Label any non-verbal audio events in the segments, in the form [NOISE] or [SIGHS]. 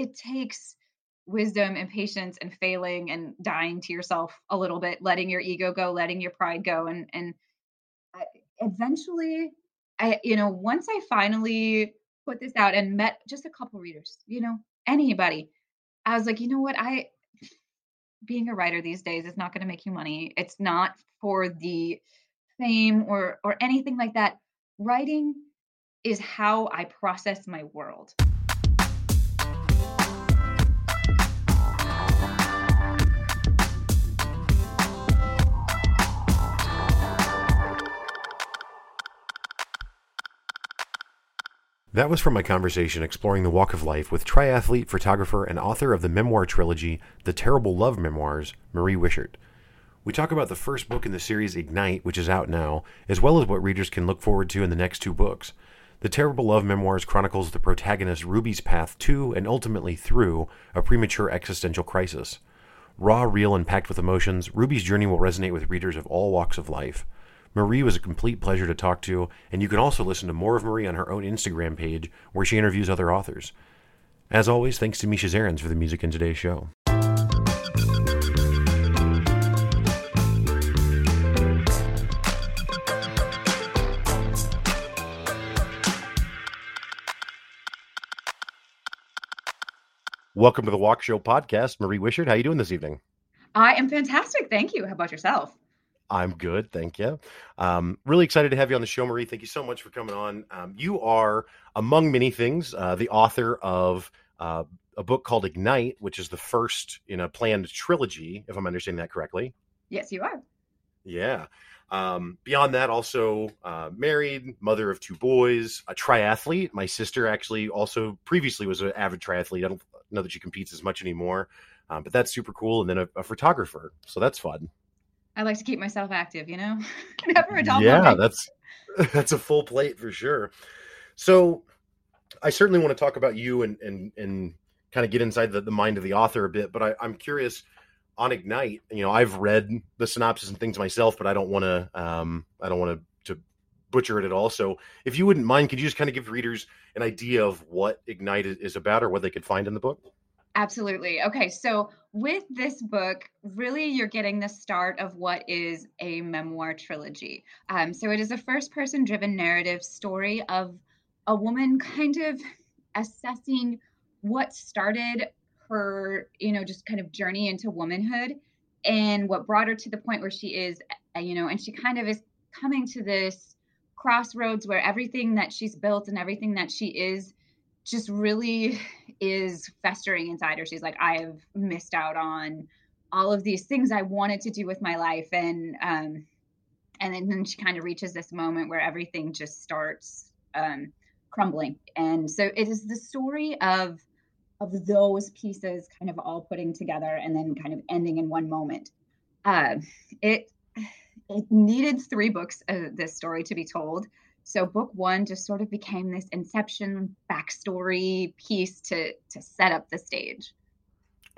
it takes wisdom and patience and failing and dying to yourself a little bit, letting your ego go, letting your pride go. And, and eventually, I, you know, once I finally put this out and met just a couple readers, you know, anybody, I was like, you know what? I, being a writer these days is not going to make you money. It's not for the fame or or anything like that. Writing is how I process my world. That was from my conversation exploring the walk of life with triathlete, photographer, and author of the memoir trilogy, The Terrible Love Memoirs, Marie Wishert. We talk about the first book in the series, Ignite, which is out now, as well as what readers can look forward to in the next two books. The Terrible Love Memoirs chronicles the protagonist Ruby's path to and ultimately through a premature existential crisis. Raw, real, and packed with emotions, Ruby's journey will resonate with readers of all walks of life. Marie was a complete pleasure to talk to, and you can also listen to more of Marie on her own Instagram page where she interviews other authors. As always, thanks to Misha Zarins for the music in today's show. Welcome to the Walkshow podcast, Marie Wishert. How are you doing this evening? I am fantastic. Thank you. How about yourself? I'm good, thank you. Um, really excited to have you on the show, Marie. Thank you so much for coming on. Um, you are, among many things, uh, the author of uh, a book called Ignite, which is the first in a planned trilogy, if I'm understanding that correctly. Yes, you are. Yeah. Um, beyond that, also uh, married, mother of two boys, a triathlete. My sister actually also previously was an avid triathlete. I don't know that she competes as much anymore, um, but that's super cool. And then a, a photographer, so that's fun. I like to keep myself active, you know? [LAUGHS] Never a dull Yeah, that's [LAUGHS] that's a full plate for sure. So I certainly want to talk about you and and and kind of get inside the, the mind of the author a bit, but I, I'm curious on Ignite, you know, I've read the synopsis and things myself, but I don't want to um I don't want to to butcher it at all. So if you wouldn't mind, could you just kind of give readers an idea of what Ignite is about or what they could find in the book? Absolutely. Okay. So, with this book, really you're getting the start of what is a memoir trilogy. Um, so, it is a first person driven narrative story of a woman [LAUGHS] kind of assessing what started her, you know, just kind of journey into womanhood and what brought her to the point where she is, uh, you know, and she kind of is coming to this crossroads where everything that she's built and everything that she is just really is festering inside her. She's like, I have missed out on all of these things I wanted to do with my life. And um and then, then she kind of reaches this moment where everything just starts um crumbling. And so it is the story of of those pieces kind of all putting together and then kind of ending in one moment. Uh, it it needed three books of this story to be told. So book one just sort of became this inception backstory piece to to set up the stage.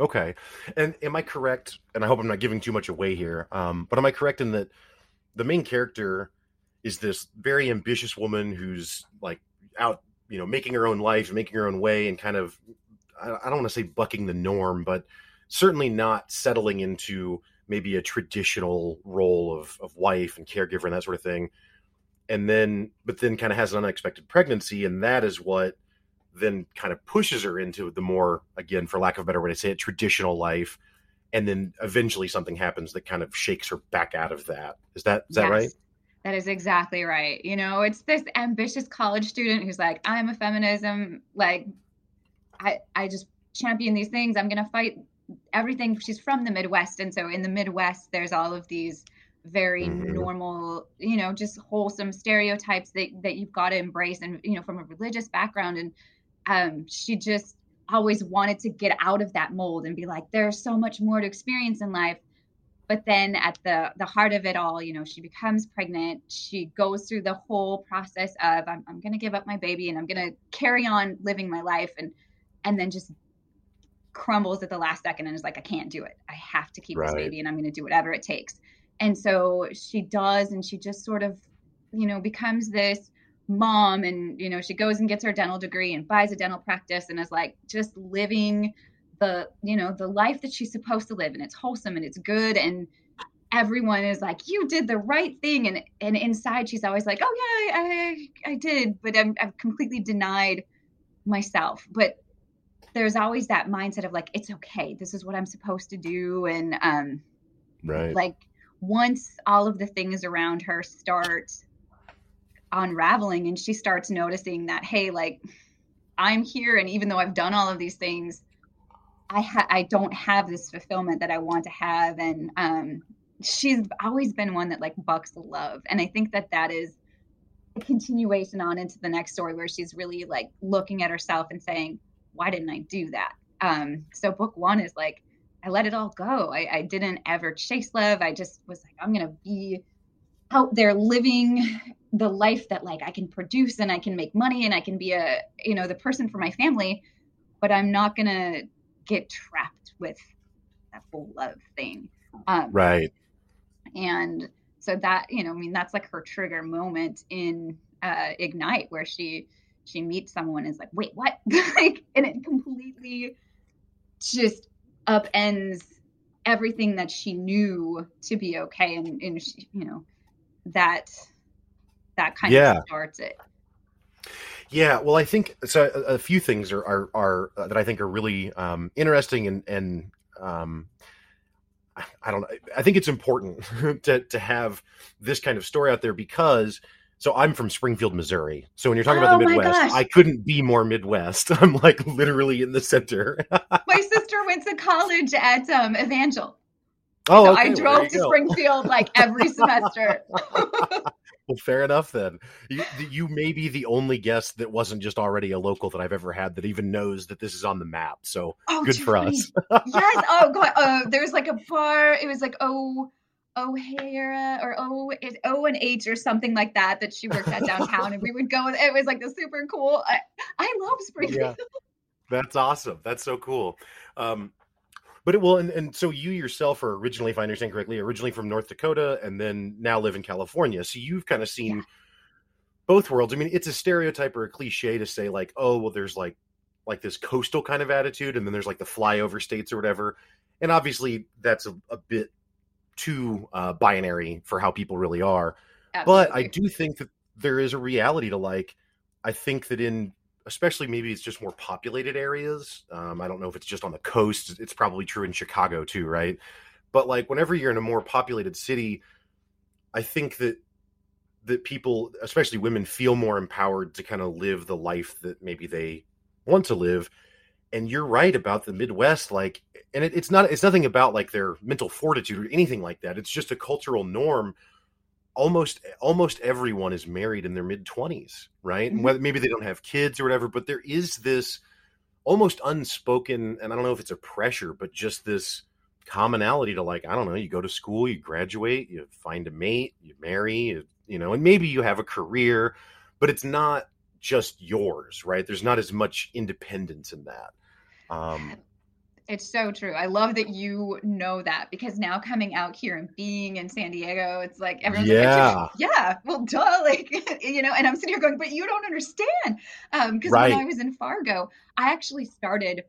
Okay, and am I correct? And I hope I'm not giving too much away here. Um, but am I correct in that the main character is this very ambitious woman who's like out, you know, making her own life, making her own way, and kind of I, don't want to say bucking the norm, but certainly not settling into maybe a traditional role of of wife and caregiver and that sort of thing and then but then kind of has an unexpected pregnancy and that is what then kind of pushes her into the more again for lack of a better way to say it traditional life. And then eventually something happens that kind of shakes her back out of that. Is that is yes, that right? That is exactly right. You know it's this ambitious college student who's like i'm a feminism like i i just champion these things. I'm gonna fight everything. She's from the midwest and so in the midwest there's all of these very mm-hmm. normal, you know, just wholesome stereotypes that that you've got to embrace and you know from a religious background and um she just always wanted to get out of that mold and be like there's so much more to experience in life but then at the the heart of it all you know she becomes pregnant she goes through the whole process of i'm, I'm going to give up my baby and i'm going to carry on living my life and and then just crumbles at the last second and is like i can't do it i have to keep right. this baby and i'm going to do whatever it takes and so she does and she just sort of you know becomes this mom and you know she goes and gets her dental degree and buys a dental practice and is like just living the you know the life that she's supposed to live and it's wholesome and it's good and everyone is like you did the right thing and and inside she's always like oh yeah i i, I did but I'm, i've completely denied myself. But there's always that mindset of like it's okay. This is what i'm supposed to do and um right. like once all of the things around her start unraveling and she starts noticing that hey like i'm here and even though i've done all of these things i ha- i don't have this fulfillment that i want to have. And um she's always been one that like bucks love. And i think that that is a continuation on into the next story where she's really like looking at herself and saying why didn't i do that? Um so book one is like i let it all go i, I didn't ever chase love i just was like i'm gonna be out there living the life that like I can produce and I can make money and I can be a you know the person for my family, but I'm not gonna get trapped with that whole love thing. Um, right. And so that you know, I mean, that's like her trigger moment in uh, Ignite, where she she meets someone and is like, wait, what? [LAUGHS] like, and it completely just upends everything that she knew to be okay, and and she, you know that that kind yeah. of starts it. Yeah, well, I think so. A, a few things are, are, are uh, that I think are really um, interesting and and um, I don't know. I think it's important [LAUGHS] to to have this kind of story out there because. So I'm from Springfield, Missouri. So when you're talking oh about the oh Midwest, I couldn't be more Midwest. [LAUGHS] I'm like literally in the center. my [LAUGHS] sister went to college at um, Evangel. Oh, so okay. I drove well, to go. Springfield like every semester. [LAUGHS] well, fair enough then. You, you may be the only guest that wasn't just already a local that I've ever had that even knows that this is on the map. So oh, good for us. yes. Oh, God. Uh, there was like a bar. It was like oh. O'Hara or O O and H or something like that that she worked at downtown, and we would go. It was like the super cool. I, I love [LAUGHS] Springfield. Yeah. That's awesome. That's so cool. Um, but it will, and, and so you yourself are originally, if I understand correctly, originally from North Dakota and then now live in California. So you've kind of seen yeah. both worlds. I mean, it's a stereotype or a cliche to say like, oh, well, there's like like this coastal kind of attitude, and then there's like the flyover states or whatever. And obviously, that's a, a bit too uh, binary for how people really are. Absolutely. But I do think that there is a reality to like. I think that in especially maybe it's just more populated areas. Um, I don't know if it's just on the coast. It's probably true in Chicago too, right? But like whenever you're in a more populated city, I think that that people, especially women, feel more empowered to kind of live the life that maybe they want to live. And you're right about the Midwest, like, and it, it's not it's nothing about like their mental fortitude or anything like that. It's just a cultural norm almost almost everyone is married in their mid 20s right mm-hmm. and whether maybe they don't have kids or whatever but there is this almost unspoken and i don't know if it's a pressure but just this commonality to like i don't know you go to school you graduate you find a mate you marry you, you know and maybe you have a career but it's not just yours right? There's not as much independence in that. Um it's so true. I love that you know that because now coming out here and being in San Diego, it's like everyone's yeah. like, yeah, well, duh, [LAUGHS] like you know. And I'm sitting here going, but you don't understand, because um, right. when I was in Fargo, I actually started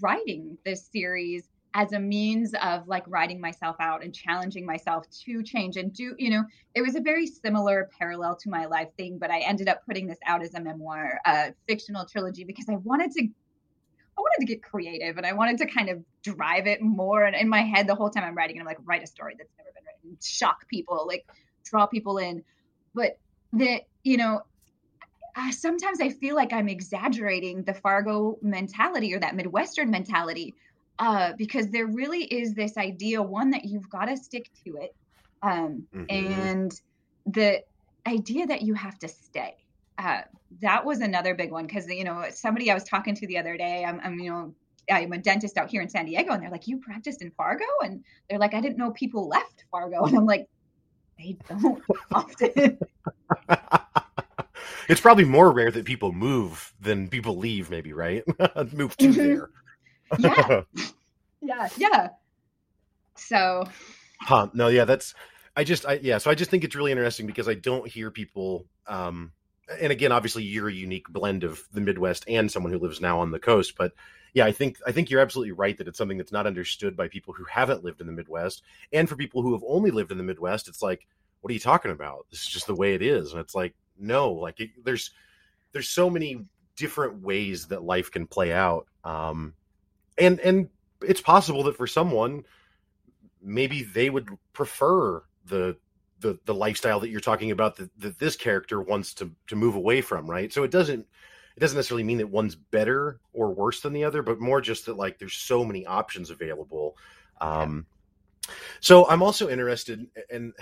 writing this series as a means of like writing myself out and challenging myself to change and do you know it was a very similar parallel to my life thing but i ended up putting this out as a memoir a fictional trilogy because i wanted to I wanted to get creative and I wanted to kind of drive it more. And in my head, the whole time I'm writing, I'm like, write a story that's never been written, shock people, like draw people in. But that, you know, uh, sometimes I feel like I'm exaggerating the Fargo mentality or that Midwestern mentality uh, because there really is this idea one, that you've got to stick to it. Um, mm-hmm. And the idea that you have to stay uh, that was another big one because you know somebody I was talking to the other day. I'm, I'm you know I'm a dentist out here in San Diego, and they're like, "You practiced in Fargo?" And they're like, "I didn't know people left Fargo," [LAUGHS] and I'm like, "They don't [LAUGHS] often." [LAUGHS] it's probably more rare that people move than people leave. Maybe right? move to mm-hmm. there. yeah, yeah, yeah. So. Huh? No, yeah, that's. I just, I yeah. So I just think it's really interesting because I don't hear people um and again, obviously, you're a unique blend of the Midwest and someone who lives now on the coast. But yeah, I think I think you're absolutely right that it's something that's not understood by people who haven't lived in the Midwest, and for people who have only lived in the Midwest, it's like, what are you talking about? This is just the way it is, and it's like, no, like it, there's there's so many different ways that life can play out, um, and and it's possible that for someone, maybe they would prefer the the the lifestyle that you're talking about that, that this character wants to to move away from, right? So it doesn't it doesn't necessarily mean that one's better or worse than the other, but more just that like there's so many options available. Um, so I'm also interested, and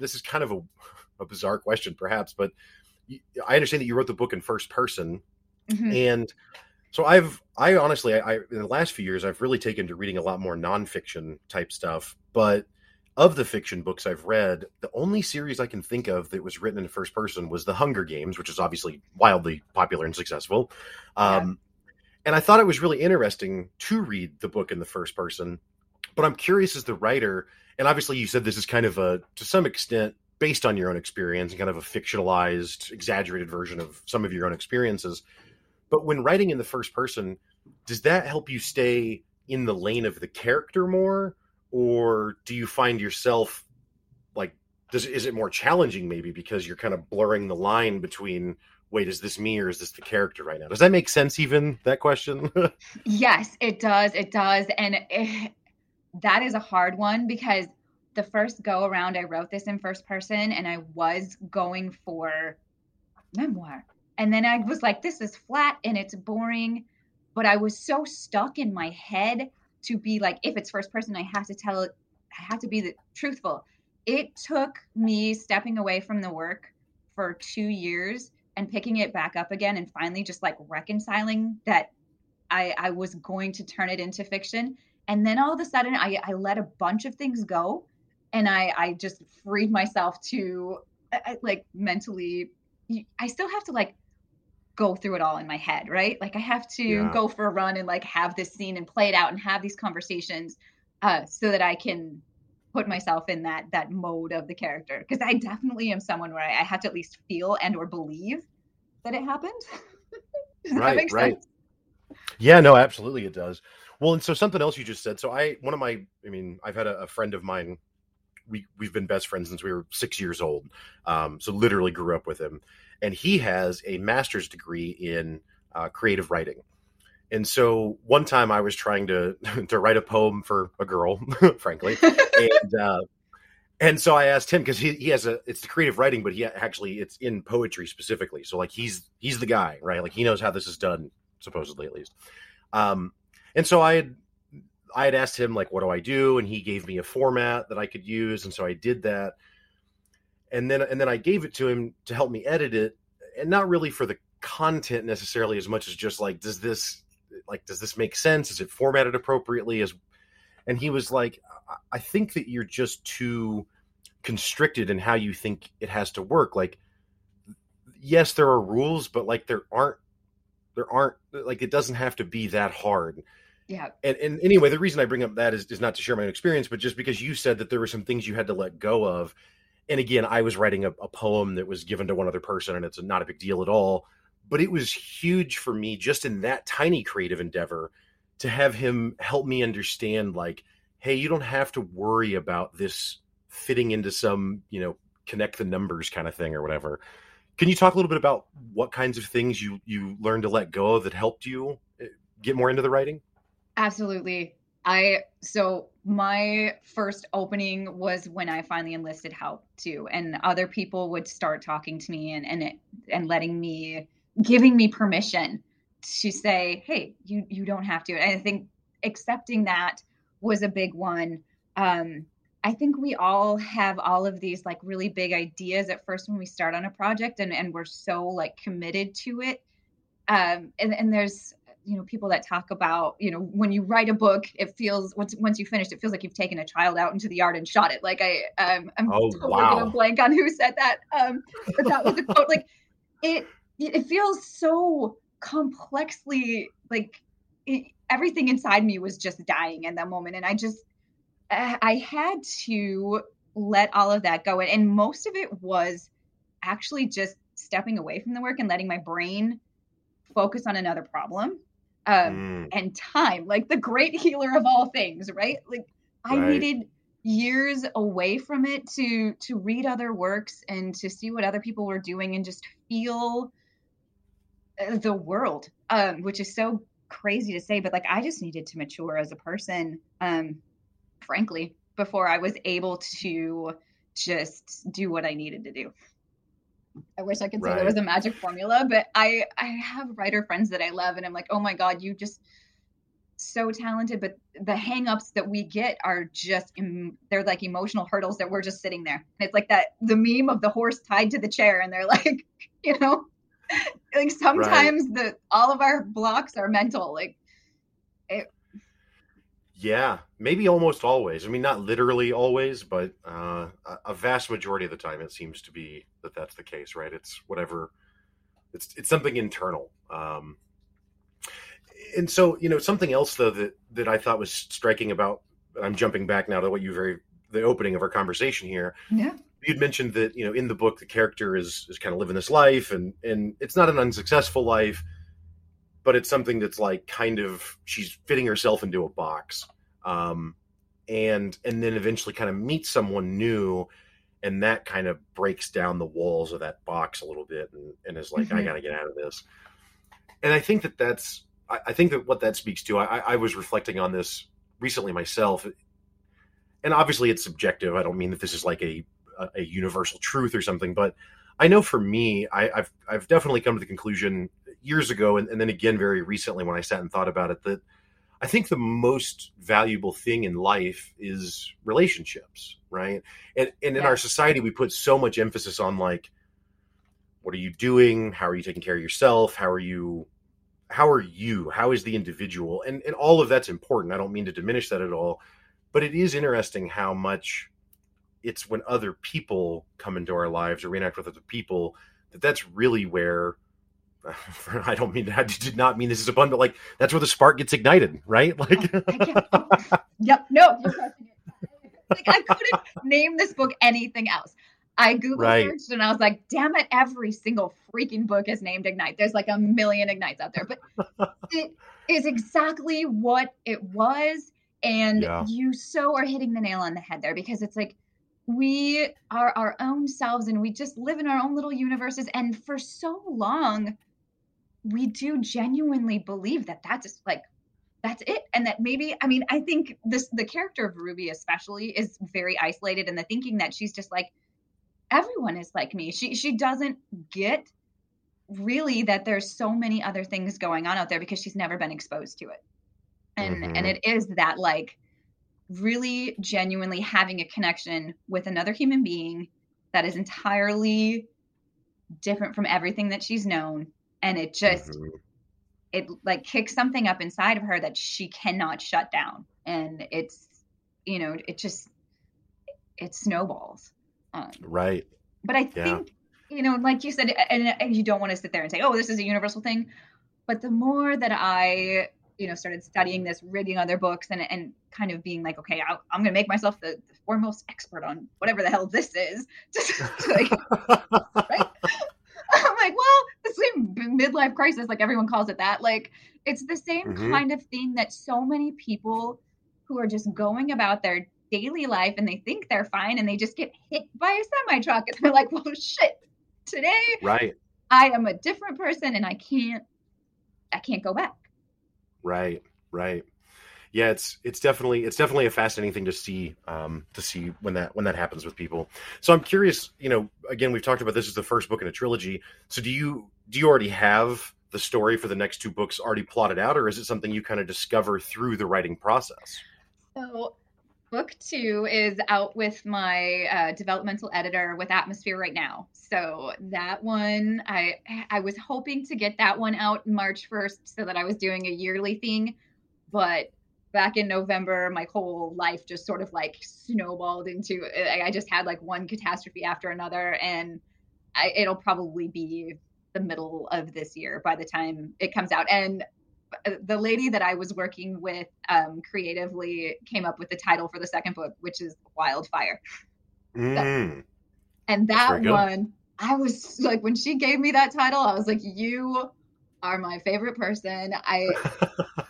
this is kind of a, a bizarre question, perhaps, but I understand that you wrote the book in first person, mm-hmm. and so I've I honestly I, I in the last few years I've really taken to reading a lot more nonfiction type stuff, but of the fiction books I've read, the only series I can think of that was written in first person was The Hunger Games, which is obviously wildly popular and successful. Um, And I thought it was really interesting to read the book in the first person. But I'm curious as the writer, and obviously you said this is kind of a, to some extent, based on your own experience and kind of a fictionalized, exaggerated version of some of your own experiences. But when writing in the first person, does that help you stay in the lane of the character more? Or do you find yourself like does is it more challenging maybe because you're kind of blurring the line between wait is this me or is this the character right now? Does that make sense even that question? [LAUGHS] Yes it does it does and it, that is a hard one because the first go around i wrote this in first person and i was going for memoir. And then i was like this is flat and it's boring but i was so stuck in my head to be like if it's first person i have to tell i have to be the, truthful. It took me stepping away from the work for two years and picking it back up again and finally just like reconciling that i i was going to turn it into fiction. And then all of a sudden i i let a bunch of things go and i i just freed myself to like mentally i still have to like go through it all in my head, right? Like I have to yeah. go for a run and like have this scene and play it out and have these conversations uh, so that I can put myself in that that mode of the character. Because I definitely am someone where I, I, have to at least feel and or believe that it happened. [LAUGHS] right, right. Sense? Yeah, no, absolutely it does. Well, and so something else you just said. So I, one of my, I mean, I've had a, a friend of mine. We we've been best friends since we were six years old. Um, so literally grew up with him and he has a master's degree in uh, creative writing. And so one time I was trying to [LAUGHS] to write a poem for a girl, [LAUGHS] frankly, [LAUGHS] and uh, and so I asked him because he he has a it's the creative writing, but he actually it's in poetry specifically. So like he's he's the guy, right? Like he knows how this is done, supposedly at least. Um, and so I had I had asked him like, what do I do? And he gave me a format that I could use, and so I did that and then and then I gave it to him to help me edit it, and not really for the content necessarily as much as just like does this like does this make sense? Is it formatted appropriately? As and he was like, I think that you're just too constricted in how you think it has to work. Like, yes, there are rules, but like there aren't there aren't like it doesn't have to be that hard. Yeah. And, and anyway, the reason I bring up that is, is not to share my own experience, but just because you said that there were some things you had to let go of and again, I was writing a, a, poem that was given to one other person, and it's not a big deal at all. But it was huge for me just in that tiny creative endeavor to have him help me understand, like, hey, you don't have to worry about this fitting into some, you know, connect the numbers kind of thing or whatever. Can you talk a little bit about what kinds of things you you learned to let go of that helped you eh, get more into the writing? Absolutely. I so my first opening was when I finally enlisted help too, and other people would start talking to me and and it, and letting me, giving me permission to say, hey, you you don't have to. And I think accepting that was a big one. Um, I think we all have all of these like really big ideas at first when we start on a project, and and we're so like committed to it. Um, and and there's you know people that talk about you know when you write a book it feels once once you finish it feels like you've taken a child out into the yard and shot it like i um, i'm oh, totally wow. gonna blank on who said that um but that was a [LAUGHS] quote like it it feels so complexly like it, everything inside me was just dying in that moment and i just i had to let all of that go and most of it was actually just stepping away from the work and letting my brain focus on another problem um, mm. and time, like the great healer of all things, right? Like I right. needed years away from it to to read other works and to see what other people were doing and just feel uh, the world um, which is so crazy to say but like i just needed to mature as a person um frankly before i was able to just do what i needed to do i wish i could say right. there was a magic formula but i i have writer friends that i love and i'm like oh my god you just so talented, but the hangups that we get are just they're like emotional hurdles that we're just sitting there. And it's like that the meme of the horse tied to the chair, and they're [LAUGHS] like, you know, like sometimes right. the all of our blocks are mental. Like it, yeah, maybe almost always. I mean, not literally always, but uh, a vast majority of the time, it seems to be that that's the case, right? It's whatever. It's it's something internal. Um, and so you know something else though that that I thought was striking about I'm jumping back now to what you very the opening of our conversation here. Yeah. You'd mentioned that, you know, in the book the character is is kind of living this life and and it's not an unsuccessful life, but it's something that's like kind of she's fitting herself into a box. Um and and then eventually kind of meets someone new and that kind of breaks down the walls of that box a little bit and, and is like, mm-hmm. I got to get out of this. And I think that that's I, I think that what that speaks to, I, I was reflecting on this recently myself, and obviously it's subjective. I don't mean that this is like a a, universal truth or something, but I know for me, I, have I've definitely come to the conclusion years ago, and, and, then again very recently when I sat and thought about it, that I think the most valuable thing in life is relationships, right? And and in yeah. our society, we put so much emphasis on like, what are you doing? How are you taking care of yourself? How are you how are you how is the individual and and all of that's important i don't mean to diminish that at all but it is interesting how much it's when other people come into our lives or interact with other people that that's really where [LAUGHS] I don't mean that. [LAUGHS] I did not mean this is a pun, but like that's where the spark gets ignited, right? [LAUGHS] Like, yep, no, like I couldn't name this book anything else. I Google right. searched and I was like, damn it, every single freaking book is named Ignite. There's like a million Ignites out there, but it is exactly what it was. And yeah. you so are hitting the nail on the head there because it's like we are our own selves and we just live in our own little universes. And for so long, we do genuinely believe that that's like that's it and that maybe i mean i think this the character of ruby especially is very isolated in the thinking that she's just like everyone is like me. She she doesn't get really that there's so many other things going on out there because she's never been exposed to it. And mm-hmm. and it is that like really genuinely having a connection with another human being that is entirely different from everything that she's known and it just mm-hmm. it like kicks something up inside of her that she cannot shut down and it's you know it just it snowballs um, right. But I yeah. think, you know, like you said, and, and you don't want to sit there and say, oh, this is a universal thing. But the more that I, you know, started studying this, reading other books, and and kind of being like, okay, i am going to make myself the, the, foremost expert on whatever the hell this is. [LAUGHS] Just like, right? [LAUGHS] I'm like, well, same midlife crisis, like everyone calls it that. Like, it's the same mm-hmm. kind of thing that so many people who are just going about their daily life and they think they're fine and they just get hit by a semi truck and they're like, well, shit, today right I am a different person and I can't I can't go back. Right, right. Yeah, it's it's definitely it's definitely a fascinating thing to see um, to see when that when that happens with people. So I'm curious, you know, again we've talked about this is the first book in a trilogy. So do you do you already have the story for the next two books already plotted out, or is it something you kind of discover through the writing process? So book two is out with my uh, developmental editor with atmosphere right now so that one i i was hoping to get that one out march 1st so that i was doing a yearly thing but back in november my whole life just sort of like snowballed into i just had like one catastrophe after another and I, it'll probably be the middle of this year by the time it comes out and the lady that I was working with um, creatively came up with the title for the second book, which is Wildfire. Mm. And that one I was like, when she gave me that title, I was like, you are my favorite person. I [LAUGHS]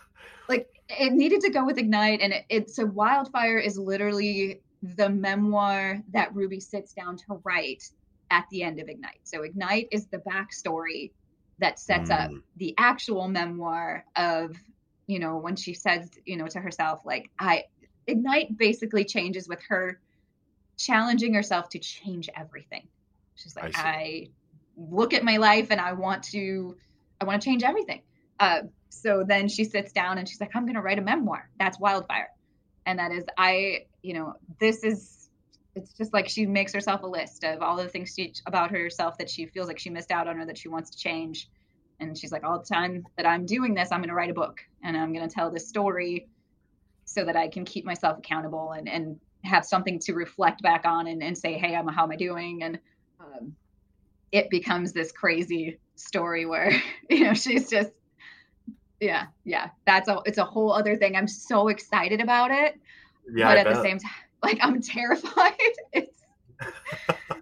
it needed to go with Ignite, and it, it so Wildfire is literally the memoir that Ruby sits down to write at the end of Ignite. So Ignite is the backstory that sets mm. up the actual memoir of, you know, when she says, you know, to herself, like, I Ignite basically changes with her challenging herself to change everything. She's like, I, I look at my life and I want to, I want to change everything. Uh, so then she sits down and she's like, I'm going to write a memoir. That's Wildfire. And that is, I, you know, this is, it's just like she makes herself a list of all the things she, about herself that she feels like she missed out on or that she wants to change. And she's like, all the time that I'm doing this, I'm going to write a book and I'm going to tell this story so that I can keep myself accountable and, and have something to reflect back on and, and say, hey, I'm how am I doing? And um, it becomes this crazy story where [LAUGHS] you know she's just yeah yeah that's a it's a whole other thing. I'm so excited about it, yeah, but I at bet. the same time, [LAUGHS] like I'm terrified. [LAUGHS] it's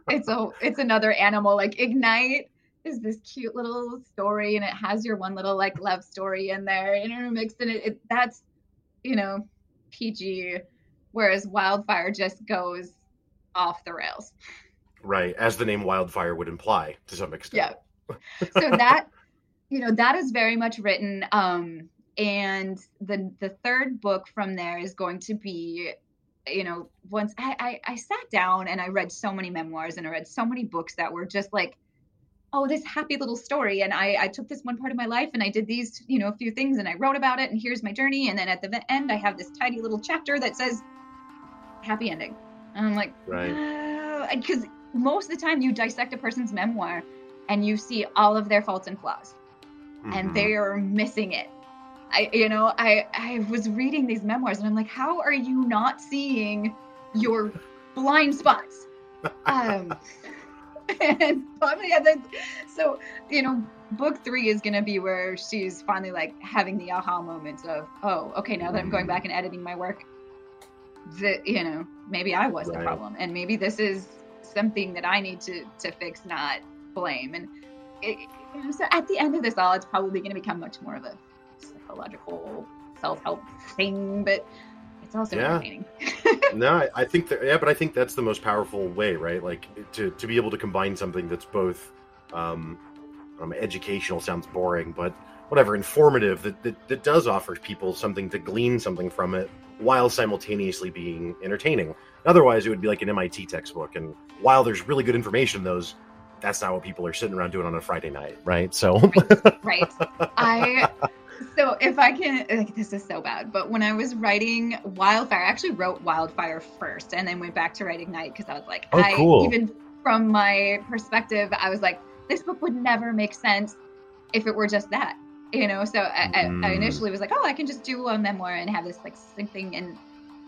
it's a it's another animal. Like ignite is this cute little story and it has your one little like love story in there intermixed and it, it that's you know PG whereas Wildfire just goes off the rails. Right, as the name Wildfire would imply to some extent. Yeah. So that you know that is very much written um and the the third book from there is going to be you know once I, I, I sat down and i read so many memoirs and i read so many books that were just like oh this happy little story and i i took this one part of my life and i did these you know a few things and i wrote about it and here's my journey and then at the end i have this tidy little chapter that says happy ending. And I'm like, right. Because most of the time you dissect a person's memoir and you see all of their faults and flaws, mm-hmm. and they are missing it. I, you know, I, I was reading these memoirs and I'm like, how are you not seeing your blind spots? Um, [LAUGHS] and finally, so you know, book three is going to be where she's finally like having the aha moment of, oh, okay, now that I'm going mm-hmm. back and editing my work, that you know maybe I was right. the problem, and maybe this is something that I need to to fix, not blame. And it, you know, so at the end of this all, it's probably going to become much more of a psychological self help thing, but it's also yeah. entertaining. [LAUGHS] no, I think that yeah, but I think that's the most powerful way, right? Like to to be able to combine something that's both um, um educational sounds boring, but whatever informative that, that that does offer people something to glean something from it while simultaneously being entertaining. Otherwise, it would be like an MIT textbook. And while there's really good information, in those that's not what people are sitting around doing on a Friday night, right? So, right, right. I so if I can, like, this is so bad, but when I was writing Wildfire, I actually wrote Wildfire first, and then went back to write Ignite because I was like, oh, I cool. even from my perspective, I was like, this book would never make sense if it were just that you know so I, mm. I, initially was like oh i can just do a memoir and have this like thing and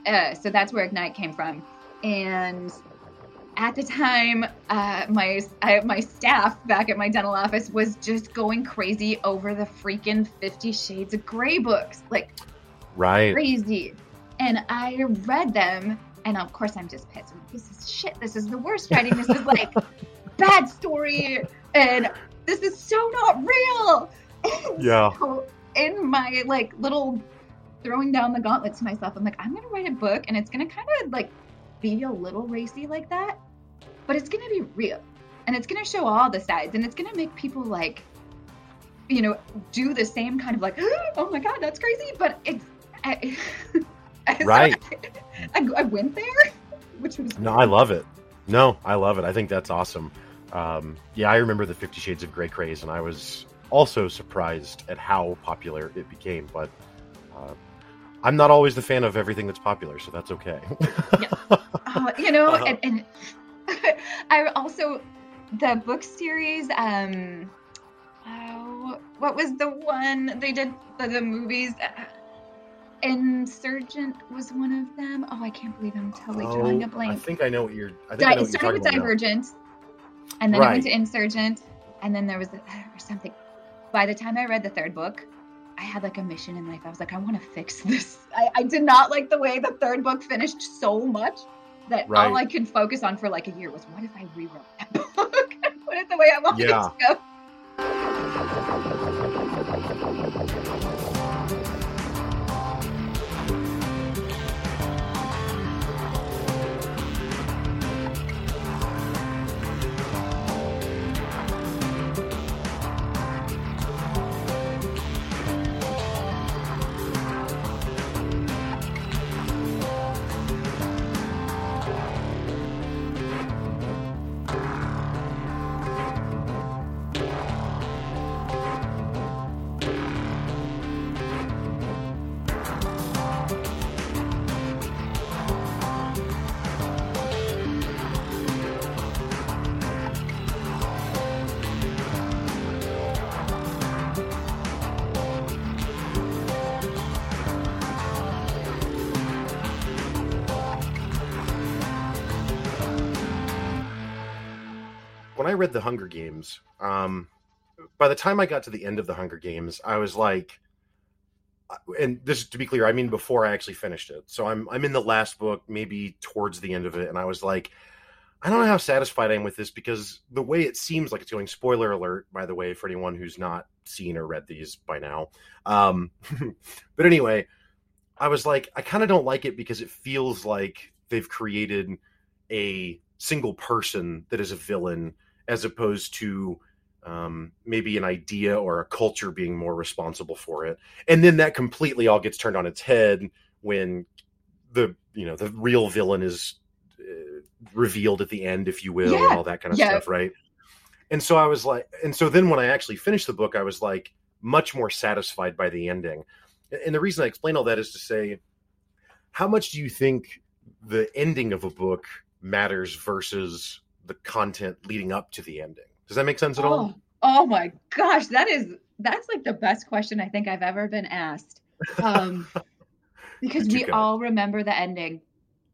uh, so that's where ignite came from and at the time uh, my I, my staff back at my dental office was just going crazy over the freaking 50 shades of gray books like right. crazy. And i read them and of course i'm just pissed. This is shit. This is the worst writing. This is like [LAUGHS] bad story and this is so not real. [LAUGHS] Yeah. So in my like little throwing down the gauntlet to myself, I'm like, I'm gonna write a book and it's gonna kind of like be a little racy like that, but it's gonna be real and it's gonna show all the sides and it's gonna make people like, you know, do the same kind of like, [GASPS] oh my god, that's crazy, but it's. I, [LAUGHS] right. [LAUGHS] I, I, went there, [LAUGHS] which was no, I love it. No, I love it. I think that's awesome. Um, yeah, I remember the Fifty Shades of Grey craze, and I was also surprised at how popular it became. But uh, I'm not always the fan of everything that's popular, so that's okay. yeah. uh, you know, uh-huh. and, and [LAUGHS] I also the book series. Um, oh, what was the one they did for the movies? Uh, Insurgent was one of them. Oh, I can't believe I'm totally oh, drawing a blank. I think I know what you're. I think Di- I know what started with Divergent, now. and then right. I went to Insurgent, and then there was a, or something by the time I read the third book, I had like a mission in life. I was like, I want to fix [LAUGHS] this. I, I did not like the way the third book finished so much that right. all I could focus on for like a year was what if I rewrote that [LAUGHS] book? and put it the way I wanted Yeah. it to go. Read the Hunger Games, um, by the time I got to the end of the Hunger Games, I was like, uh, and this to be clear, I mean before I actually finished it. So I'm I'm in the last book, maybe towards the end of it, and I was like, I don't know how satisfied I am with this because the way it seems like it's going. Spoiler alert, by the way, for anyone who's not seen or read these by now. Um, [LAUGHS] but anyway, I was like, I kind of don't like it because it feels like they've created a single person that is a villain as opposed to um, maybe an idea or a culture being more responsible for it. And then that completely all gets turned on its head when the you know the real villain is uh, revealed at the end, if you will, Yeah. and all that kind of Yeah. stuff, right? And so I was like, and so then when I actually finished the book, I was like much more satisfied by the ending. And the reason I explain all that is to say, how much do you think the ending of a book matters versus the content leading up to the ending? Does that make sense at all? Oh, oh my gosh, that is that's like the best question I think I've ever been asked. Um, [LAUGHS] because we all remember the ending.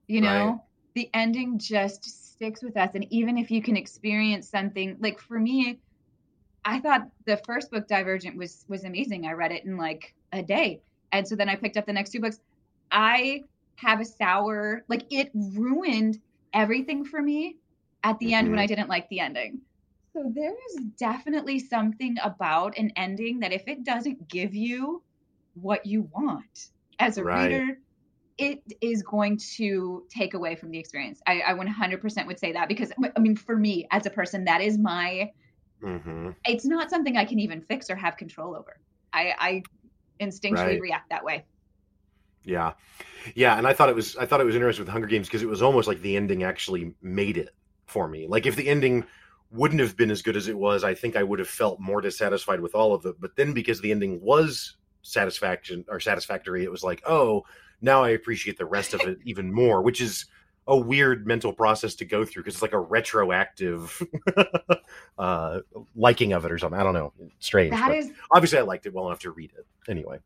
You know, Right. the ending just sticks with us, and even if you can experience something like for me, I thought the first book Divergent was was amazing. I read it in like a day, and so then I picked up the next two books. I have a sour like it ruined everything for me at the end when Mhm. I didn't like the ending. So there is definitely something about an ending that if it doesn't give you what you want as a Right. reader, it is going to take away from the experience. I, I 100% would say that because I mean, for me as a person, that is my. hmm It's not something I can even fix or have control over. I, I instinctually Right. react that way. Yeah, yeah. And I thought it was I thought it was interesting with Hunger Games because it was almost like the ending actually made it for me. Like if the ending wouldn't have been as good as it was, I think I would have felt more dissatisfied with all of it. But then because the ending was satisfaction or satisfactory, it was like, oh, now I appreciate the rest of it [LAUGHS] even more, which is a weird mental process to go through because it's like a retroactive [LAUGHS] uh liking of it or something. I don't know. It's strange. That but obviously I liked it well enough to read it. Anyway.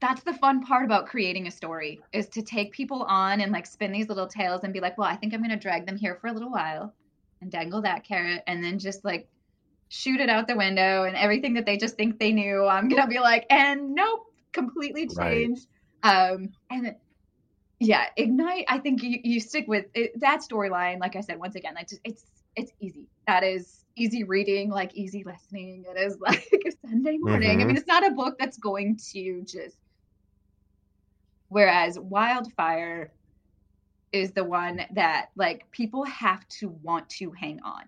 That's the fun part about creating a story is to take people on and like spin these little tales and be like, well, I think I'm going to drag them here for a little while and dangle that carrot and then just like shoot it out the window and everything that they just think they knew, I'm going to be like, and nope, completely Right. changed. Um, and yeah, ignite. I think you, you stick with it, that storyline. Like I said, once again, like just, it's, it's easy. That is easy reading, like easy listening. It is [LAUGHS] like a Sunday morning. I Mhm. mean, it's not a book that's going to just Whereas Wildfire is the one that like people have to want to hang on.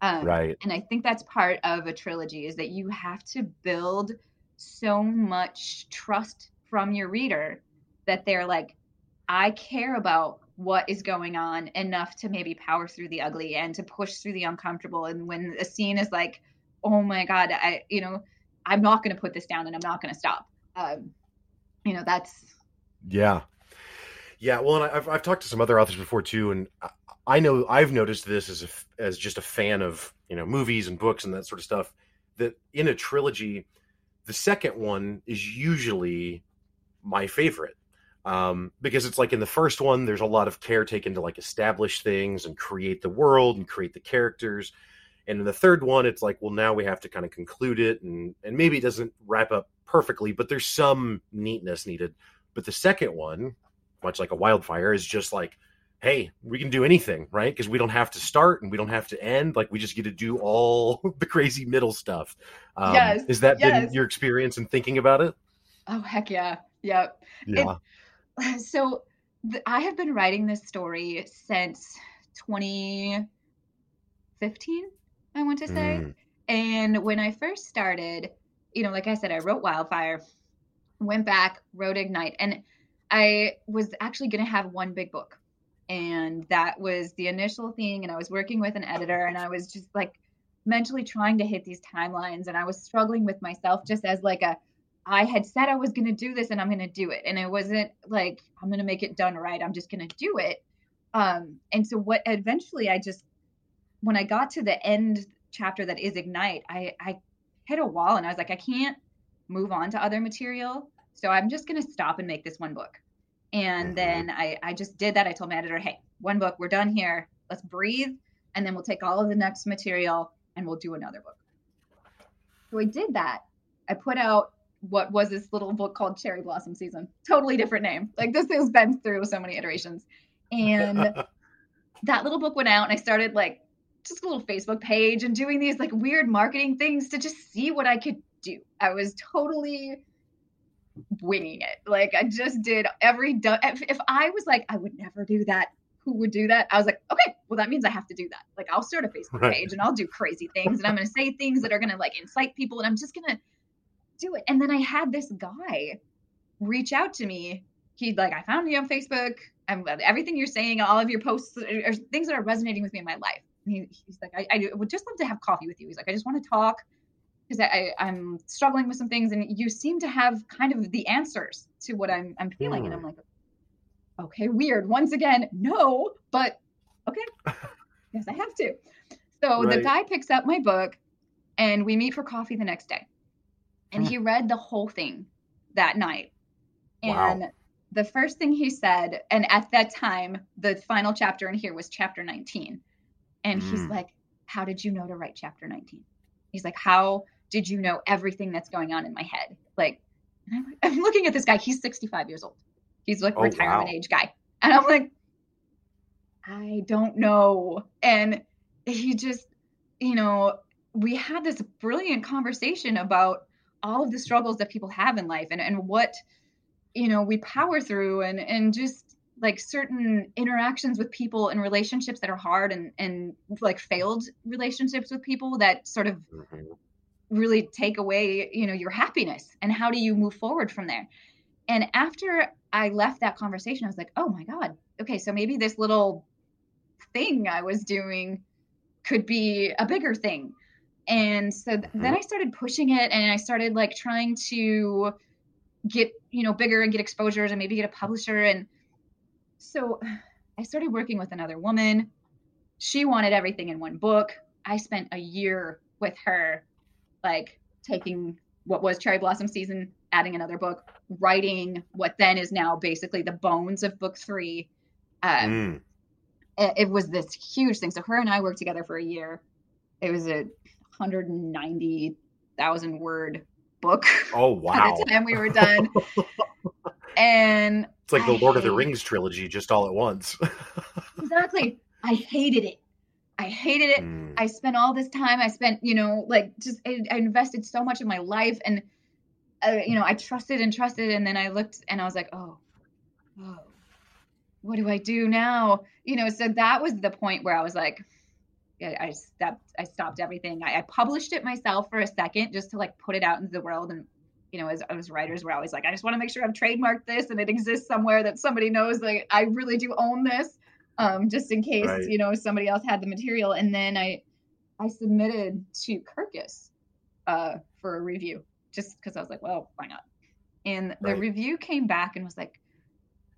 Um, Right. And I think that's part of a trilogy is that you have to build so much trust from your reader that they're like, I care about what is going on enough to maybe power through the ugly and to push through the uncomfortable. And when a scene is like, oh my God, I, you know, I'm not going to put this down and I'm not going to stop. Um, you know, that's Yeah, yeah. Well, and I've I've talked to some other authors before too, and I, know I've noticed this as a as just a fan of you know movies and books and that sort of stuff. That in a trilogy, the second one is usually my favorite um, because it's like in the first one, there's a lot of care taken to like establish things and create the world and create the characters. And in the third one, it's like, well, now we have to kind of conclude it, and and maybe it doesn't wrap up perfectly, but there's some neatness needed. But the second one, much like a wildfire, is just like, hey, we can do anything, right? Because we don't have to start and we don't have to end. Like we just get to do all [LAUGHS] the crazy middle stuff. Um, yes. Is that yes. been your experience in thinking about it? Oh heck yeah, yep. Yeah. It, [LAUGHS] so th- I have been writing this story since 2015. I want to say, Mm. and when I first started, you know, like I said, I wrote Wildfire, went back, wrote Ignite, and I was actually going to have one big book. And that was the initial thing. And I was working with an editor, and I was just like mentally trying to hit these timelines. And I was struggling with myself just as like a, I had said I was going to do this and I'm going to do it. And it wasn't like, I'm going to make it done right. I'm just going to do it. Um, and so, what eventually I just, when I got to the end chapter that is Ignite, I, I hit a wall and I was like, I can't move on to other material. So I'm just going to stop and make this one book. And Mhm. then I, I just did that. I told my editor, hey, one book, we're done here. Let's breathe. And then we'll take all of the next material and we'll do another book. So I did that. I put out what was this little book called Cherry Blossom Season. Totally different name. Like this has been through so many iterations. And [LAUGHS] that little book went out and I started like just a little Facebook page and doing these like weird marketing things to just see what I could do. I was totally winging it. Like I just did every du- if, if I was like I would never do that, who would do that? I was like, okay, well that means I have to do that. Like I'll start a Facebook Right. page and I'll do crazy things and I'm going to say things that are going to like incite people and I'm just going to do it. And then I had this guy reach out to me. He'd like, I found you on Facebook. I'm everything you're saying, all of your posts are, are things that are resonating with me in my life. He, he's like, I, I would just love to have coffee with you. He's like, I just want to talk because I'm struggling with some things, and you seem to have kind of the answers to what I'm I'm feeling. And I'm like, okay, weird. Once again, no, but okay, [LAUGHS] yes, I have to. So the guy picks up my book, and we meet for coffee the next day. And Hmm. he read the whole thing that night. Wow. And the first thing he said, and at that time, the final chapter in here was chapter 19. And he's Mm. like, How did you know to write chapter 19? He's like, How did you know everything that's going on in my head? Like, and I'm, [LAUGHS] I'm looking at this guy, he's 65 years old. He's like Oh, retirement wow. age guy. And I'm like, I don't know. And he just, you know, we had this brilliant conversation about all of the struggles that people have in life and, and what, you know, we power through and, and just like certain interactions with people and relationships that are hard and, and like failed relationships with people that sort of Mhm. really take away you know your happiness and how do you move forward from there? And after i left that conversation i was like oh my god okay so maybe this little thing i was doing could be a bigger thing. And so th- then i started pushing it and i started like trying to get you know bigger and get exposures and maybe get a publisher and so [SIGHS] i started working with another woman. She wanted everything in one book. I spent a year with her like taking what was cherry blossom season adding another book writing what then is now basically the bones of book three. Um, Mm. it, it was this huge thing. So her and i worked together for a year. It was a 190000 word book. Oh wow! [LAUGHS] by the time we were done [LAUGHS] and It's like the I Lord of the Rings trilogy, just all at once. [LAUGHS] exactly i hated it i hated it Mm. I spent all this time. I spent, you know, like just I, I invested so much of my life, and uh, you know, I trusted and trusted, and then I looked and I was like, oh, oh, what do I do now? You know, so that was the point where I was like, I, I stopped. I stopped everything. I, I published it myself for a second just to like put it out into the world, and you know, as, as writers, we're always like, I just want to make sure I've trademarked this and it exists somewhere that somebody knows like I really do own this um, just in case Right. you know somebody else had the material. And then I I submitted to Kirkus uh, for a review just because I was like, well, why not? And the Right. review came back and was like,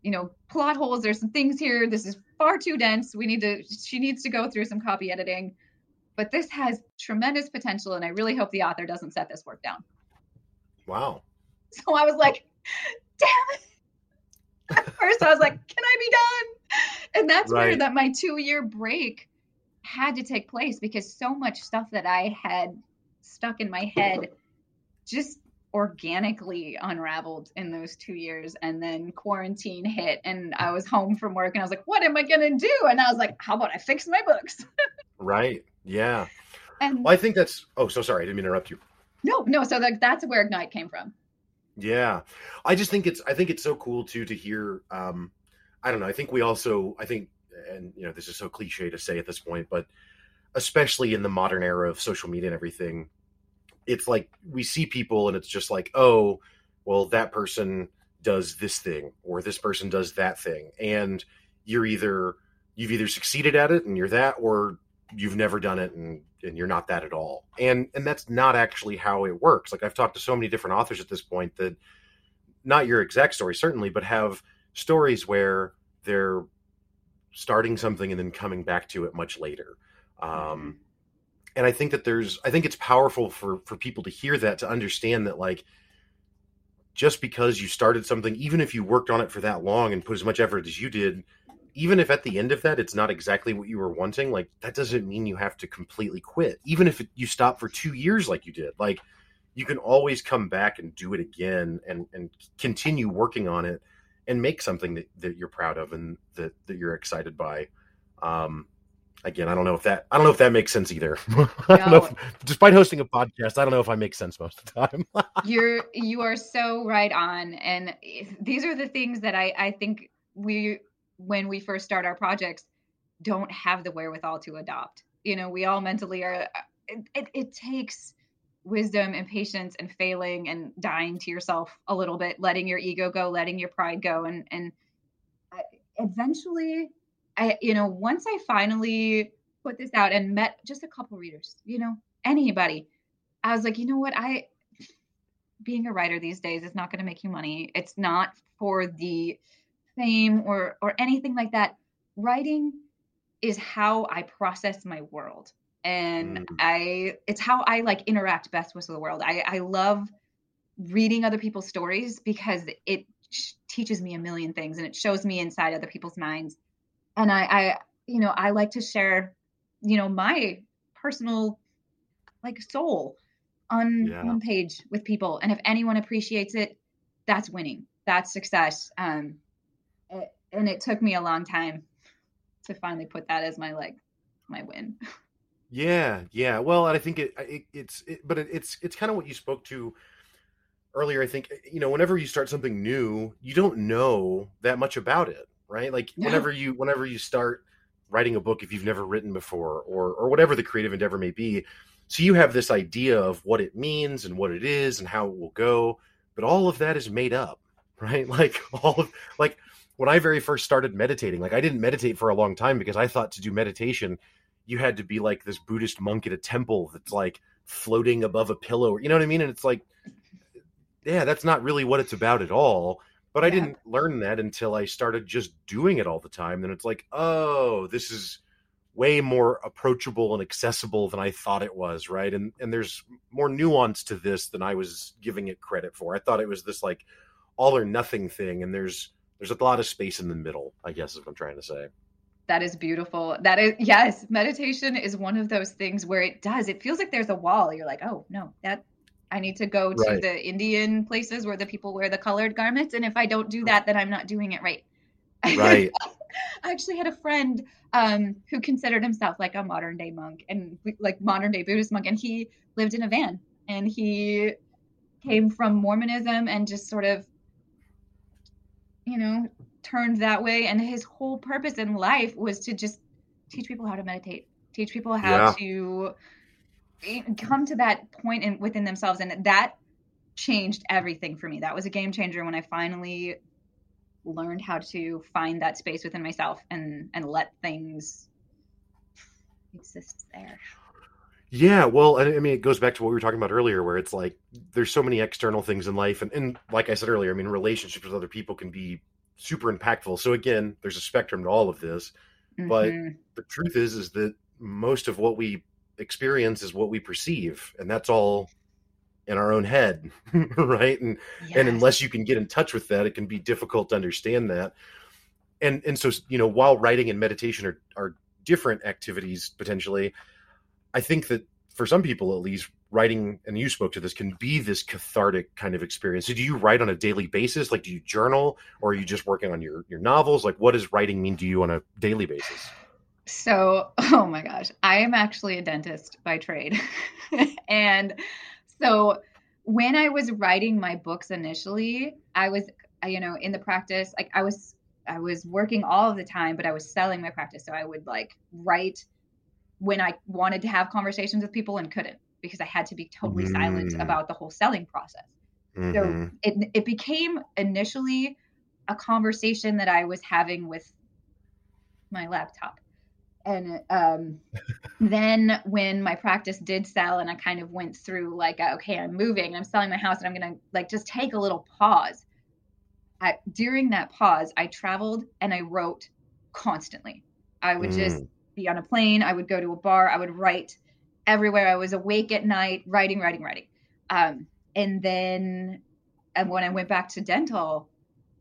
you know, plot holes. There's some things here. This is far too dense. We need to. She needs to go through some copy editing. But this has tremendous potential, and I really hope the author doesn't set this work down. Wow. So I was like, damn it. At first, I was like, can I be done? And that's where that my two year break had to take place because so much stuff that I had stuck in my head just organically unraveled in those two years. And then quarantine hit, and I was home from work, and I was like, "What am I gonna do?" And I was like, "How about I fix my books?" [LAUGHS] right. Yeah. And well, I think that's. Oh, so sorry. I didn't interrupt you. No, no. So like that's where Ignite came from. Yeah, I just think it's. I think it's so cool too to hear. Um, I don't know. I think we also. I think, and you know, this is so cliche to say at this point, but especially in the modern era of social media and everything, it's like we see people and it's just like, oh, well, that person does this thing or this person does that thing. And you're either, you've either succeeded at it and you're that, or you've never done it and, and you're not that at all. And, and that's not actually how it works. Like I've talked to so many different authors at this point that not your exact story, certainly, but have stories where they're starting something and then coming back to it much later um, and I think that there's, I think it's powerful for for people to hear that to understand that like just because you started something, even if you worked on it for that long and put as much effort as you did, even if at the end of that it's not exactly what you were wanting, like that doesn't mean you have to completely quit. Even if you stop for two years like you did, like you can always come back and do it again and and continue working on it and make something that, that you're proud of and that, that you're excited by. Um, again, I don't know if that I don't know if that makes sense either. [LAUGHS] I don't know if, despite hosting a podcast, I don't know if I make sense most of the time. [LAUGHS] You're you are so right on, and these are the things that I I think we when we first start our projects don't have the wherewithal to adopt. You know, we all mentally are. Uh, it, it, it takes wisdom and patience and failing and dying to yourself a little bit, letting your ego go, letting your pride go, and and eventually I, you know, once I finally put this out and met just a couple readers, you know, anybody, I was like, you know what? I, being a writer these days is not going to make you money. It's not for the fame or or anything like that. Writing is how I process my world. And mm. I it's how I like interact best with the world. I I love reading other people's stories because it teaches me a million things and it shows me inside other people's minds and I, I you know i like to share you know my personal like soul on yeah. one page with people and if anyone appreciates it that's winning that's success um it, and it took me a long time to finally put that as my like my win yeah yeah well i think it, it it's it, but it, it's it's kind of what you spoke to earlier i think you know whenever you start something new you don't know that much about it right? Like yeah. whenever you whenever you start writing a book if you've never written before or or whatever the creative endeavor may be, so you have this idea of what it means and what it is and how it will go, but all of that is made up, [LAUGHS] right? Like all of like when I very first started meditating, like I didn't meditate for a long time because I thought to do meditation you had to be like this Buddhist monk at a temple that's like floating above a pillow. You know what I mean? And it's like, yeah, that's not really what it's about at all. But I didn't learn that until I started just doing it all the time. Then it's like, oh, this is way more approachable and accessible than I thought it was, right? And and there's more nuance to this than I was giving it credit for. I thought it was this like all or nothing thing, and there's there's a lot of space in the middle, I guess is what I'm trying to say. That is beautiful. That is yes, meditation is one of those things where it does. It feels like there's a wall. You're like, oh no, that I need to go to right. the Indian places where the people wear the colored garments. And if I don't do that, then I'm not doing it right. Right. [LAUGHS] I actually had a friend um, who considered himself like a modern day monk and like modern day Buddhist monk. And he lived in a van and he came from Mormonism and just sort of, you know, turned that way. And his whole purpose in life was to just teach people how to meditate, teach people how yeah. to eh, come to that point in within themselves and that changed everything for me that was a game changer when i finally learned how to find that space within myself and and let things exist there yeah well i mean it goes back to what we were talking about earlier where it's like there's so many external things in life and, and like i said earlier i mean relationships with other people can be super impactful so again there's a spectrum to all of this mm-hmm. but the truth is is that most of what we experience is what we perceive and that's all in our own head [LAUGHS] right and yes. and unless you can get in touch with that it can be difficult to understand that and and so you know while writing and meditation are are different activities potentially i think that for some people at least writing and you spoke to this can be this cathartic kind of experience. So do you write on a daily basis? Like do you journal or are you just working on your your novels? Like what does writing mean to you on a daily basis? So, [LAUGHS] oh my gosh, I am actually a dentist by trade. [LAUGHS] and so when I was writing my books initially, I was you know in the practice like I was I was working all of the time, but I was selling my practice. So I would like write when I wanted to have conversations with people and couldn't because I had to be totally mm. silent about the whole selling process. Mm-hmm. So it it became initially a conversation that I was having with my laptop. And um, [LAUGHS] then when my practice did sell and I kind of went through like, okay, I'm moving, I'm selling my house and I'm going to like just take a little pause I, during that pause, I traveled and I wrote constantly. I would mm. just be on a plane. I would go to a bar. I would write everywhere. I was awake at night, writing, writing, writing. Um, and then, and when I went back to dental,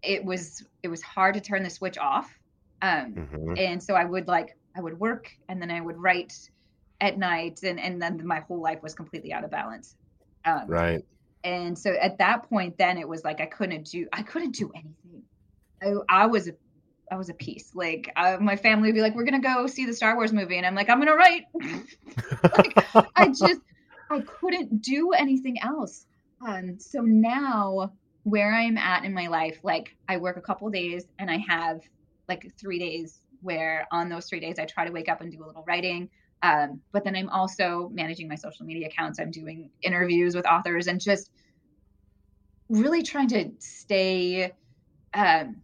it was it was hard to turn the switch off. Um, mm-hmm. And so I would like I would work and then I would write at night, and and then my whole life was completely out of balance. Um, right and so at that point then it was like i couldn't do i couldn't do anything i, I was i was a piece. Like uh, my family would be like we're gonna go see the star wars movie and i'm like i'm gonna write. [LAUGHS] Like, i [LAUGHS] just i couldn't do anything else. Um so now where i'm at in my life like i work a couple days and i have like three days where on those three days i try to wake up and do a little writing. Um, but then I'm also managing my social media accounts. I'm doing interviews with authors and just really trying to stay um,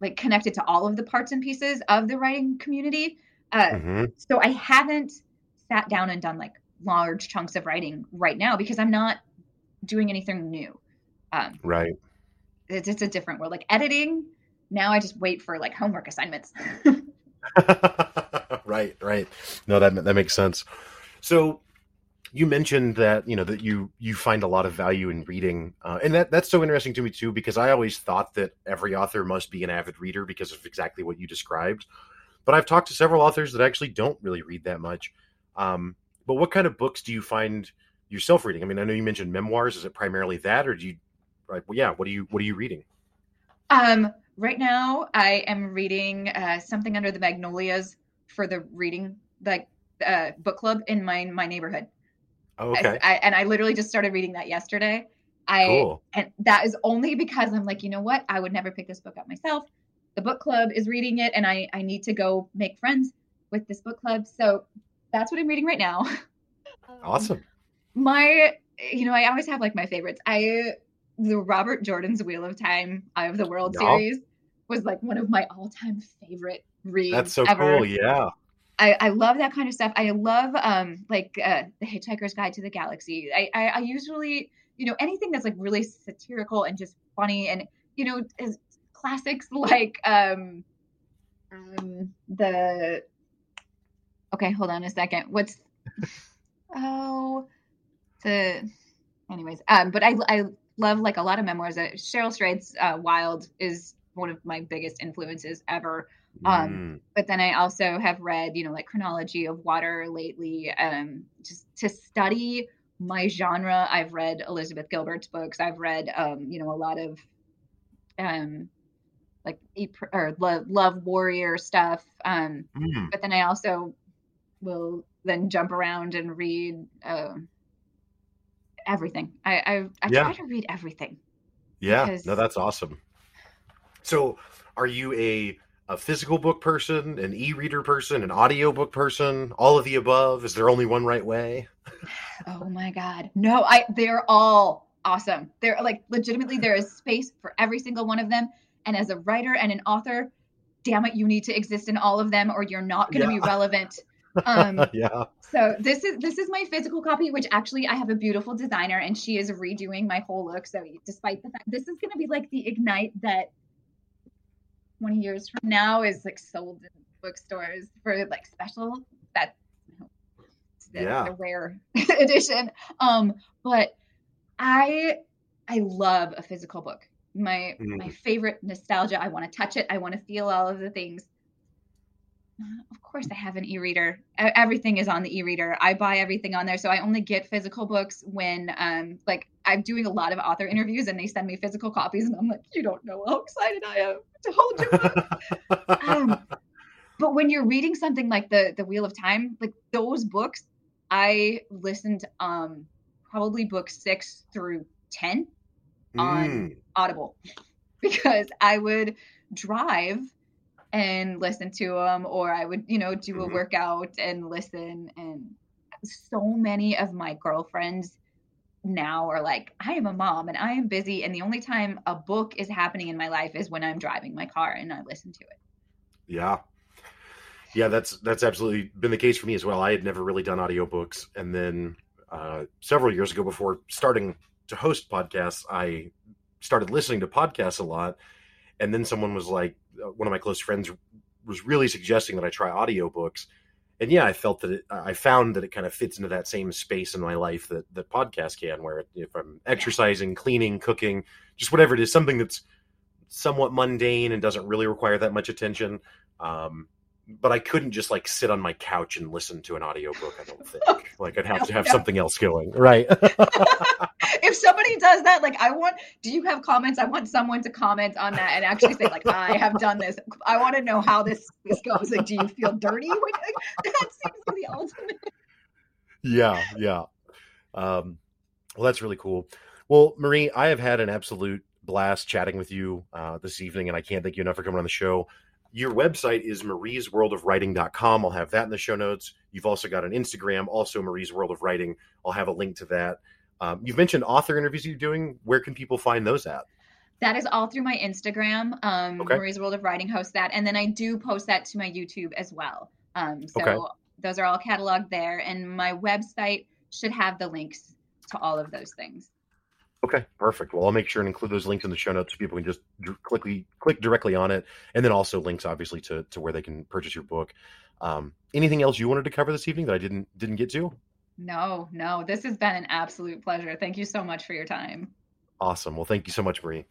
like connected to all of the parts and pieces of the writing community. Uh, mm-hmm. So I haven't sat down and done like large chunks of writing right now because I'm not doing anything new. Um, right. It's, it's a different world. Like editing, now I just wait for like homework assignments. [LAUGHS] [LAUGHS] right, right. No, that that makes sense. So you mentioned that you know that you you find a lot of value in reading, uh, and that that's so interesting to me too because I always thought that every author must be an avid reader because of exactly what you described. But I've talked to several authors that actually don't really read that much. Um, but what kind of books do you find yourself reading? I mean, I know you mentioned memoirs. Is it primarily that, or do you like? Well, yeah. What are you What are you reading? Um, right now, I am reading uh, something under the magnolias for the reading like uh, book club in my my neighborhood. Oh, okay. I, I, and I literally just started reading that yesterday. I cool. and that is only because I'm like, you know what? I would never pick this book up myself. The book club is reading it, and I I need to go make friends with this book club. So that's what I'm reading right now. Awesome. Um, my, you know, I always have like my favorites. I the Robert Jordan's Wheel of Time Eye of the World yep. series was like one of my all-time favorite reads. That's so ever. cool. Yeah. I, I love that kind of stuff. I love um like uh, the Hitchhiker's Guide to the Galaxy. I, I, I usually you know anything that's like really satirical and just funny and you know is classics [LAUGHS] like um, um the okay hold on a second what's [LAUGHS] oh the anyways um but I I love like a lot of memoirs. Uh, Cheryl Strayed's uh, Wild is one of my biggest influences ever. Um, mm. But then I also have read, you know, like Chronology of Water lately, um, just to study my genre. I've read Elizabeth Gilbert's books. I've read, um, you know, a lot of um, like or love, love warrior stuff. Um, mm. But then I also will then jump around and read uh, everything. I I, I yeah. try to read everything. Yeah, because... no, that's awesome. So, are you a a physical book person, an e-reader person, an audio book person, all of the above? Is there only one right way? [SIGHS] oh my god. No, I they're all awesome. They're like legitimately there is space for every single one of them. And as a writer and an author, damn it, you need to exist in all of them or you're not going to yeah. be [LAUGHS] relevant. Um yeah. So this is this is my physical copy, which actually I have a beautiful designer and she is redoing my whole look. So despite the fact this is gonna be like the ignite that 20 years from now is like sold in bookstores for like special that the, yeah. the rare [LAUGHS] edition um but i i love a physical book my mm. my favorite nostalgia i want to touch it i want to feel all of the things of course I have an e-reader. Everything is on the e-reader. I buy everything on there. So I only get physical books when um like I'm doing a lot of author interviews and they send me physical copies and I'm like, you don't know how excited I am [LAUGHS] to hold your book. um, [LAUGHS] but when you're reading something like the the Wheel of Time, like those books, I listened um probably book six through ten on mm. Audible [LAUGHS] because I would drive and listen to them or I would, you know, do a mm-hmm. workout and listen and so many of my girlfriends now are like I am a mom and I am busy and the only time a book is happening in my life is when I'm driving my car and I listen to it. Yeah. Yeah, that's that's absolutely been the case for me as well. I had never really done audiobooks and then uh, several years ago before starting to host podcasts, I started listening to podcasts a lot and then someone was like uh, one of my close friends was really suggesting that I try audiobooks. And yeah, I felt that it, I found that it kind of fits into that same space in my life that that podcast can, where if I'm exercising, cleaning, cooking, just whatever it is, something that's somewhat mundane and doesn't really require that much attention. Um, but I couldn't just like sit on my couch and listen to an audiobook, I don't think. [LAUGHS] Like I'd have to have something else going. Right. [LAUGHS] [LAUGHS] [LAUGHS] if somebody does that, like I want do you have comments? I want someone to comment on that and actually say, like, I have done this. I want to know how this this goes. Like, do you feel dirty? [LAUGHS] That seems the ultimate. Yeah, yeah. Um, well, that's really cool. Well, Marie, I have had an absolute blast chatting with you uh, this evening, and I can't thank you enough for coming on the show. Your website is mariesworldofwriting.com. I'll have that in the show notes. You've also got an Instagram, also Marie's World of Writing. I'll have a link to that. Um, you've mentioned author interviews you're doing. Where can people find those at? That is all through my Instagram. Um, okay. Marie's World of Writing hosts that. And then I do post that to my YouTube as well. Um, so okay. those are all cataloged there. And my website should have the links to all of those things. Okay, perfect. Well, I'll make sure and include those links in the show notes so people can just quickly click directly on it, and then also links, obviously, to to where they can purchase your book. Um, anything else you wanted to cover this evening that I didn't didn't get to? No, no. This has been an absolute pleasure. Thank you so much for your time. Awesome. Well, thank you so much, Marie.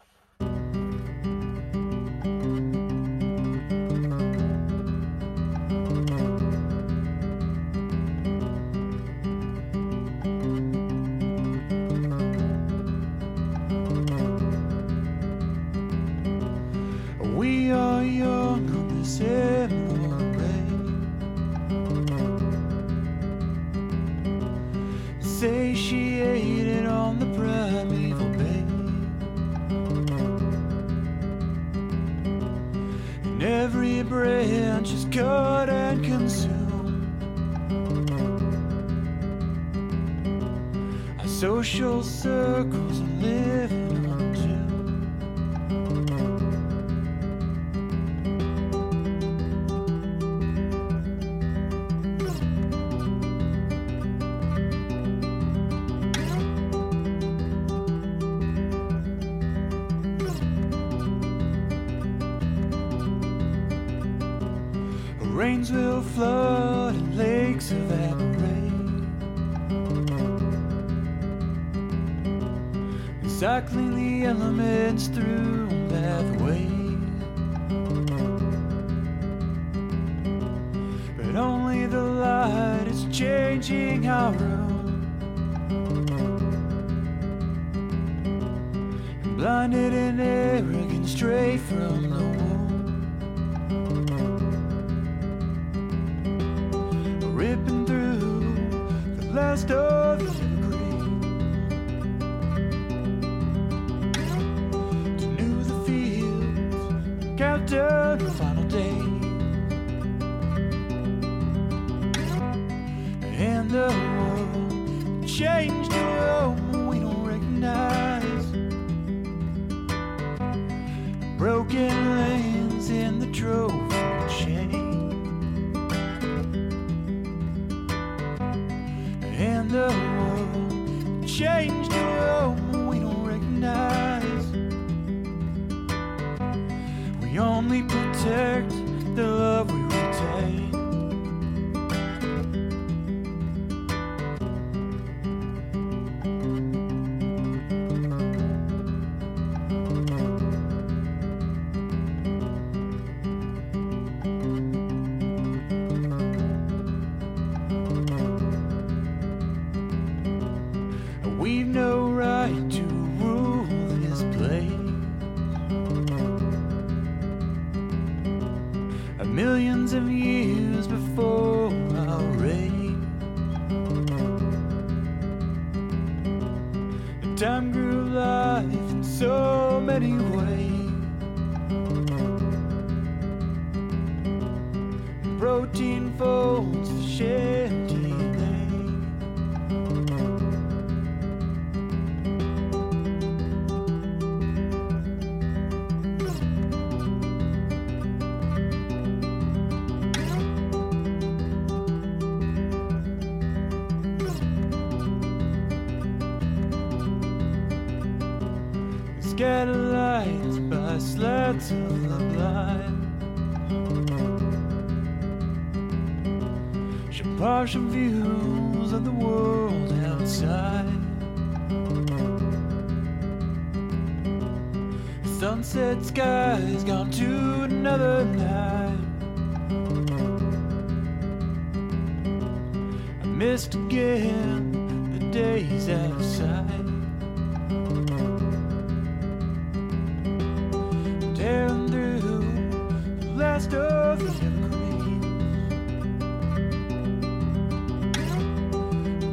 Will flood and lakes evaporate. cycling the elements through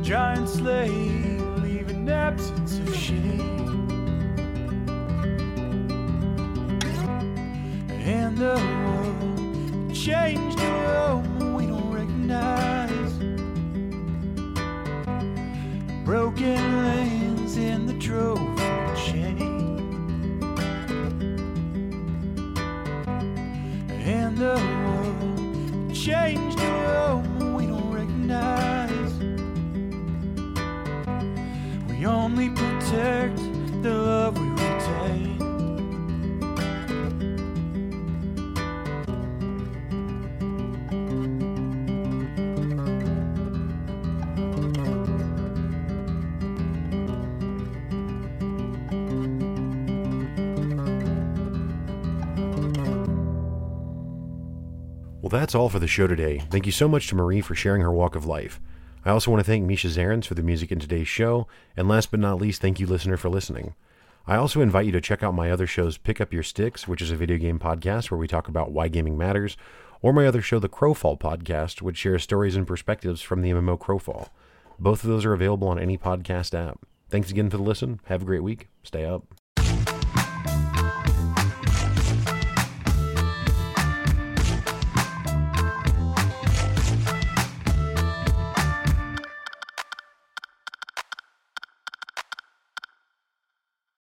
Giant sleigh leaving absence that's all for the show today. Thank you so much to Marie for sharing her walk of life. I also want to thank Misha Zarins for the music in today's show, and last but not least, thank you, listener, for listening. I also invite you to check out my other shows, Pick Up Your Sticks, which is a video game podcast where we talk about why gaming matters, or my other show, the Crowfall podcast, which shares stories and perspectives from the MMO Crowfall. Both of those are available on any podcast app. Thanks again for the listen. Have a great week. Stay up.